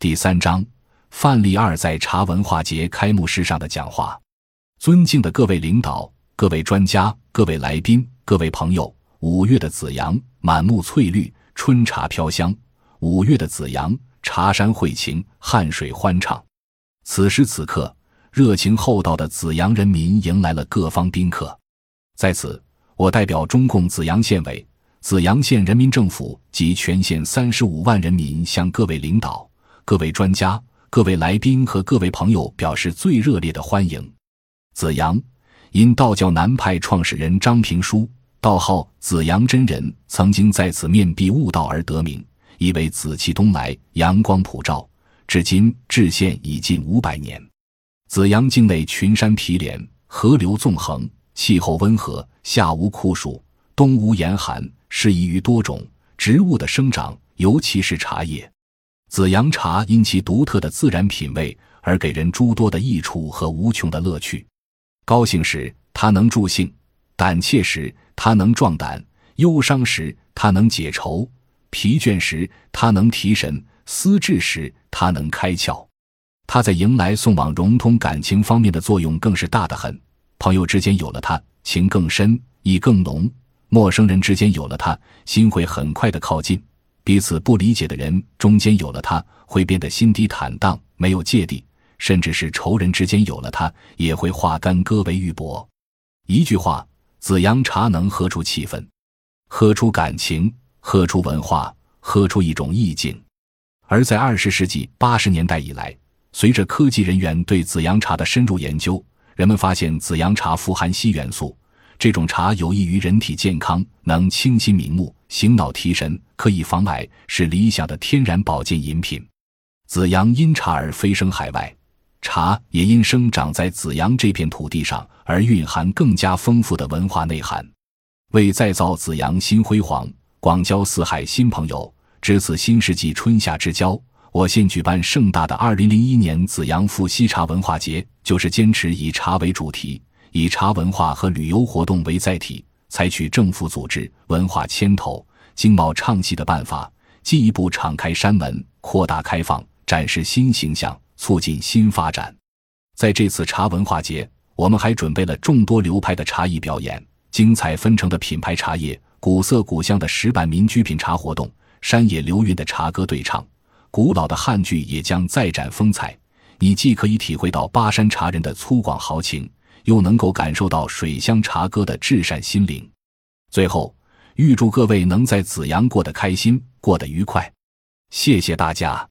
第三章，范立二在茶文化节开幕式上的讲话。尊敬的各位领导、各位专家、各位来宾、各位朋友，五月的紫阳，满目翠绿，春茶飘香。五月的紫阳，茶山汇情，汉水欢畅。此时此刻，热情厚道的紫阳人民迎来了各方宾客。在此，我代表中共紫阳县委。紫阳县人民政府及全县三十五万人民向各位领导、各位专家、各位来宾和各位朋友表示最热烈的欢迎。紫阳因道教南派创始人张平书，道号紫阳真人，曾经在此面壁悟道而得名，以为紫气东来，阳光普照。至今至县已近五百年。紫阳境内群山毗连，河流纵横，气候温和，夏无酷暑，冬无严寒。适宜于多种植物的生长，尤其是茶叶。紫阳茶因其独特的自然品味而给人诸多的益处和无穷的乐趣。高兴时，它能助兴；胆怯时，它能壮胆；忧伤时，它能解愁；疲倦时，它能提神；思志时，它能开窍。它在迎来送往、融通感情方面的作用更是大得很。朋友之间有了它，情更深，意更浓。陌生人之间有了它，心会很快的靠近；彼此不理解的人中间有了它，会变得心底坦荡，没有芥蒂；甚至是仇人之间有了它，也会化干戈为玉帛。一句话，紫阳茶能喝出气氛，喝出感情，喝出文化，喝出一种意境。而在二十世纪八十年代以来，随着科技人员对紫阳茶的深入研究，人们发现紫阳茶富含硒元素。这种茶有益于人体健康，能清心明目、醒脑提神，可以防癌，是理想的天然保健饮品。紫阳因茶而飞升海外，茶也因生长在紫阳这片土地上而蕴含更加丰富的文化内涵。为再造紫阳新辉煌，广交四海新朋友，值此新世纪春夏之交，我县举办盛大的二零零一年紫阳富西茶文化节，就是坚持以茶为主题。以茶文化和旅游活动为载体，采取政府组织、文化牵头、经贸唱戏的办法，进一步敞开山门，扩大开放，展示新形象，促进新发展。在这次茶文化节，我们还准备了众多流派的茶艺表演、精彩纷呈的品牌茶叶、古色古香的石板民居品茶活动、山野流韵的茶歌对唱，古老的汉剧也将再展风采。你既可以体会到巴山茶人的粗犷豪情。又能够感受到水乡茶歌的至善心灵。最后，预祝各位能在紫阳过得开心，过得愉快。谢谢大家。